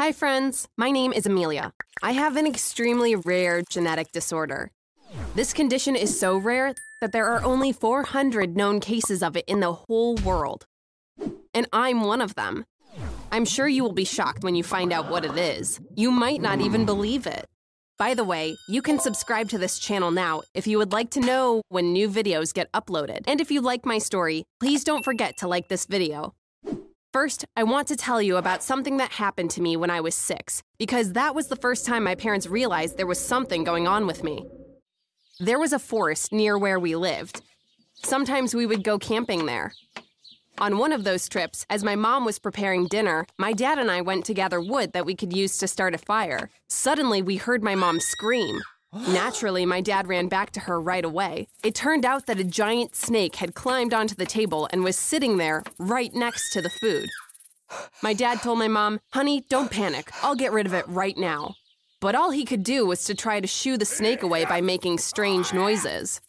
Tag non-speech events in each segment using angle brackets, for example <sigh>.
Hi, friends. My name is Amelia. I have an extremely rare genetic disorder. This condition is so rare that there are only 400 known cases of it in the whole world. And I'm one of them. I'm sure you will be shocked when you find out what it is. You might not even believe it. By the way, you can subscribe to this channel now if you would like to know when new videos get uploaded. And if you like my story, please don't forget to like this video. First, I want to tell you about something that happened to me when I was six, because that was the first time my parents realized there was something going on with me. There was a forest near where we lived. Sometimes we would go camping there. On one of those trips, as my mom was preparing dinner, my dad and I went to gather wood that we could use to start a fire. Suddenly, we heard my mom scream. Naturally, my dad ran back to her right away. It turned out that a giant snake had climbed onto the table and was sitting there right next to the food. My dad told my mom, Honey, don't panic. I'll get rid of it right now. But all he could do was to try to shoo the snake away by making strange noises.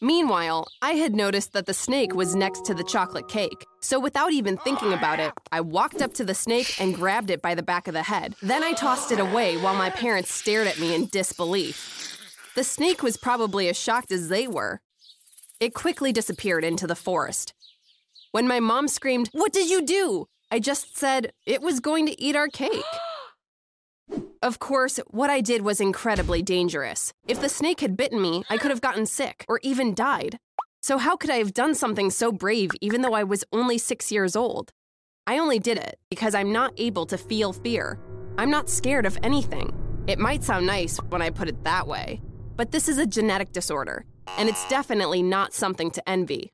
Meanwhile, I had noticed that the snake was next to the chocolate cake. So without even thinking about it, I walked up to the snake and grabbed it by the back of the head. Then I tossed it away while my parents stared at me in disbelief. The snake was probably as shocked as they were. It quickly disappeared into the forest. When my mom screamed, What did you do? I just said, It was going to eat our cake. Of course, what I did was incredibly dangerous. If the snake had bitten me, I could have gotten sick or even died. So, how could I have done something so brave even though I was only six years old? I only did it because I'm not able to feel fear. I'm not scared of anything. It might sound nice when I put it that way, but this is a genetic disorder, and it's definitely not something to envy.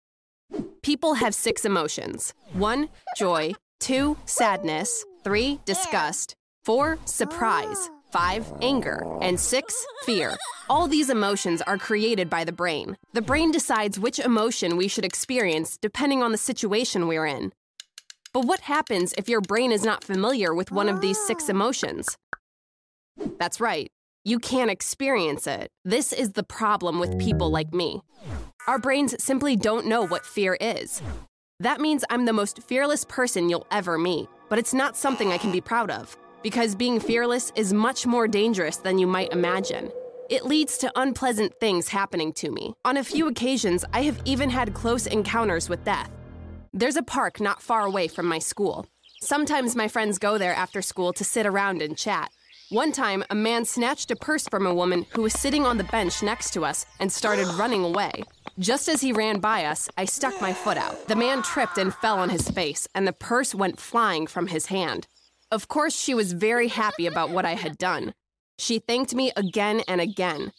People have six emotions one, joy, two, sadness, three, disgust, four, surprise, five, anger, and six, fear. All these emotions are created by the brain. The brain decides which emotion we should experience depending on the situation we're in. But what happens if your brain is not familiar with one of these six emotions? That's right, you can't experience it. This is the problem with people like me. Our brains simply don't know what fear is. That means I'm the most fearless person you'll ever meet, but it's not something I can be proud of because being fearless is much more dangerous than you might imagine. It leads to unpleasant things happening to me. On a few occasions, I have even had close encounters with death. There's a park not far away from my school. Sometimes my friends go there after school to sit around and chat. One time, a man snatched a purse from a woman who was sitting on the bench next to us and started running away. Just as he ran by us, I stuck my foot out. The man tripped and fell on his face, and the purse went flying from his hand. Of course, she was very happy about what I had done. She thanked me again and again.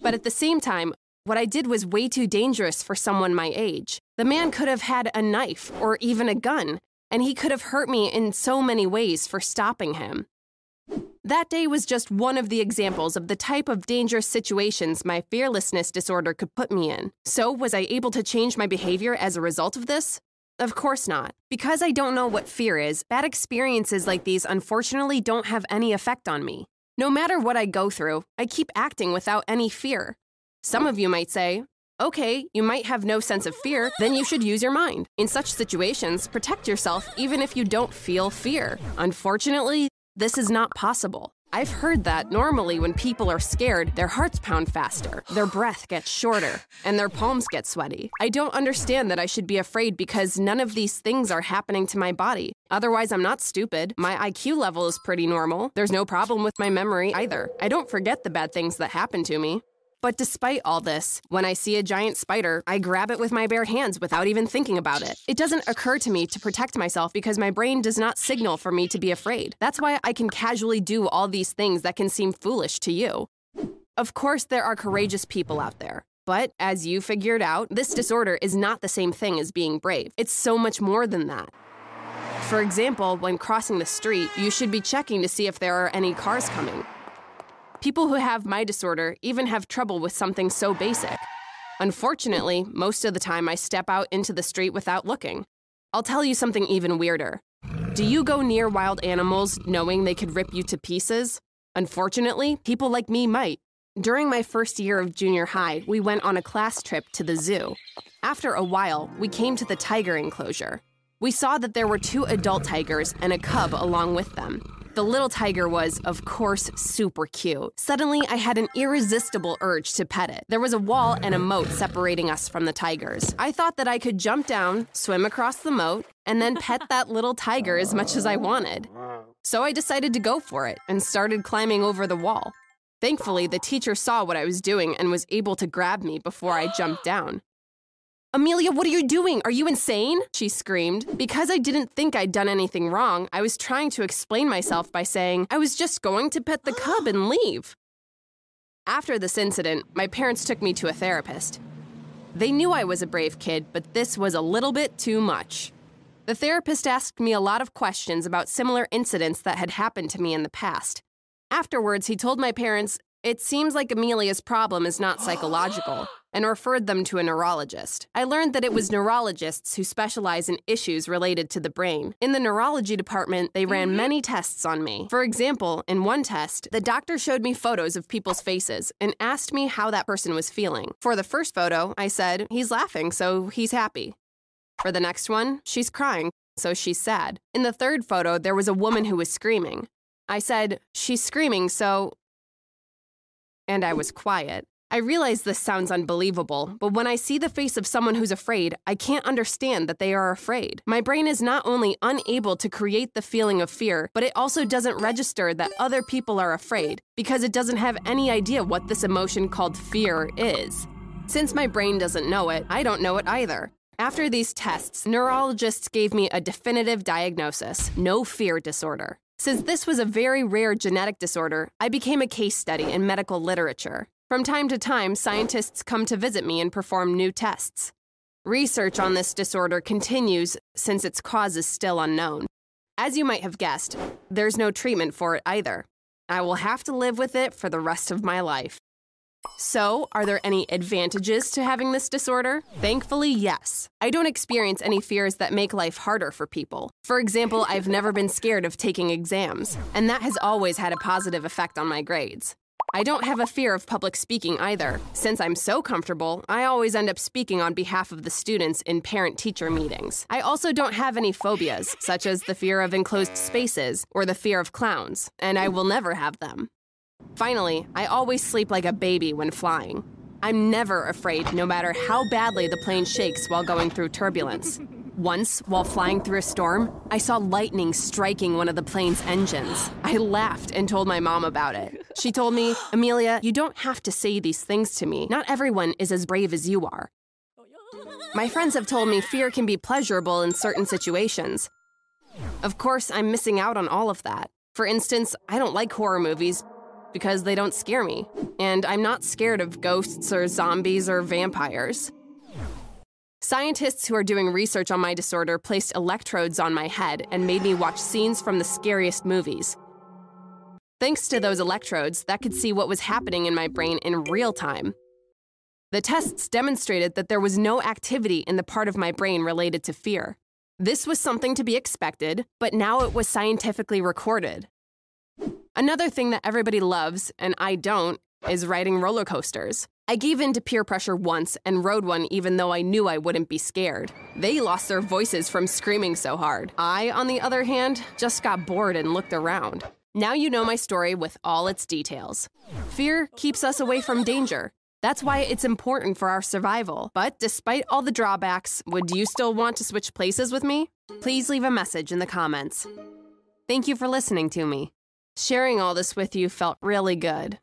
But at the same time, what I did was way too dangerous for someone my age. The man could have had a knife or even a gun, and he could have hurt me in so many ways for stopping him. That day was just one of the examples of the type of dangerous situations my fearlessness disorder could put me in. So, was I able to change my behavior as a result of this? Of course not. Because I don't know what fear is, bad experiences like these unfortunately don't have any effect on me. No matter what I go through, I keep acting without any fear. Some of you might say, okay, you might have no sense of fear, then you should use your mind. In such situations, protect yourself even if you don't feel fear. Unfortunately, this is not possible. I've heard that normally when people are scared, their hearts pound faster, their breath gets shorter, and their palms get sweaty. I don't understand that I should be afraid because none of these things are happening to my body. Otherwise, I'm not stupid. My IQ level is pretty normal. There's no problem with my memory either. I don't forget the bad things that happen to me. But despite all this, when I see a giant spider, I grab it with my bare hands without even thinking about it. It doesn't occur to me to protect myself because my brain does not signal for me to be afraid. That's why I can casually do all these things that can seem foolish to you. Of course, there are courageous people out there. But as you figured out, this disorder is not the same thing as being brave. It's so much more than that. For example, when crossing the street, you should be checking to see if there are any cars coming. People who have my disorder even have trouble with something so basic. Unfortunately, most of the time I step out into the street without looking. I'll tell you something even weirder. Do you go near wild animals knowing they could rip you to pieces? Unfortunately, people like me might. During my first year of junior high, we went on a class trip to the zoo. After a while, we came to the tiger enclosure. We saw that there were two adult tigers and a cub along with them. The little tiger was, of course, super cute. Suddenly, I had an irresistible urge to pet it. There was a wall and a moat separating us from the tigers. I thought that I could jump down, swim across the moat, and then pet that little tiger as much as I wanted. So I decided to go for it and started climbing over the wall. Thankfully, the teacher saw what I was doing and was able to grab me before I jumped down. Amelia, what are you doing? Are you insane? She screamed. Because I didn't think I'd done anything wrong, I was trying to explain myself by saying I was just going to pet the cub and <gasps> leave. After this incident, my parents took me to a therapist. They knew I was a brave kid, but this was a little bit too much. The therapist asked me a lot of questions about similar incidents that had happened to me in the past. Afterwards, he told my parents it seems like Amelia's problem is not psychological <gasps> <gasps> and referred them to a neurologist. I learned that it was neurologists who specialize in issues related to the brain. In the neurology department, they ran mm-hmm. many tests on me. For example, in one test, the doctor showed me photos of people's faces and asked me how that person was feeling. For the first photo, I said, he's laughing, so he's happy. For the next one, she's crying, so she's sad. In the third photo, there was a woman who was screaming. I said, she's screaming, so. And I was quiet. I realize this sounds unbelievable, but when I see the face of someone who's afraid, I can't understand that they are afraid. My brain is not only unable to create the feeling of fear, but it also doesn't register that other people are afraid because it doesn't have any idea what this emotion called fear is. Since my brain doesn't know it, I don't know it either. After these tests, neurologists gave me a definitive diagnosis no fear disorder. Since this was a very rare genetic disorder, I became a case study in medical literature. From time to time, scientists come to visit me and perform new tests. Research on this disorder continues since its cause is still unknown. As you might have guessed, there's no treatment for it either. I will have to live with it for the rest of my life. So, are there any advantages to having this disorder? Thankfully, yes. I don't experience any fears that make life harder for people. For example, I've never been scared of taking exams, and that has always had a positive effect on my grades. I don't have a fear of public speaking either. Since I'm so comfortable, I always end up speaking on behalf of the students in parent teacher meetings. I also don't have any phobias, such as the fear of enclosed spaces or the fear of clowns, and I will never have them. Finally, I always sleep like a baby when flying. I'm never afraid, no matter how badly the plane shakes while going through turbulence. Once, while flying through a storm, I saw lightning striking one of the plane's engines. I laughed and told my mom about it. She told me, Amelia, you don't have to say these things to me. Not everyone is as brave as you are. My friends have told me fear can be pleasurable in certain situations. Of course, I'm missing out on all of that. For instance, I don't like horror movies because they don't scare me, and I'm not scared of ghosts or zombies or vampires. Scientists who are doing research on my disorder placed electrodes on my head and made me watch scenes from the scariest movies. Thanks to those electrodes, that could see what was happening in my brain in real time. The tests demonstrated that there was no activity in the part of my brain related to fear. This was something to be expected, but now it was scientifically recorded. Another thing that everybody loves, and I don't, is riding roller coasters. I gave in to peer pressure once and rode one even though I knew I wouldn't be scared. They lost their voices from screaming so hard. I, on the other hand, just got bored and looked around. Now you know my story with all its details. Fear keeps us away from danger. That's why it's important for our survival. But despite all the drawbacks, would you still want to switch places with me? Please leave a message in the comments. Thank you for listening to me. Sharing all this with you felt really good.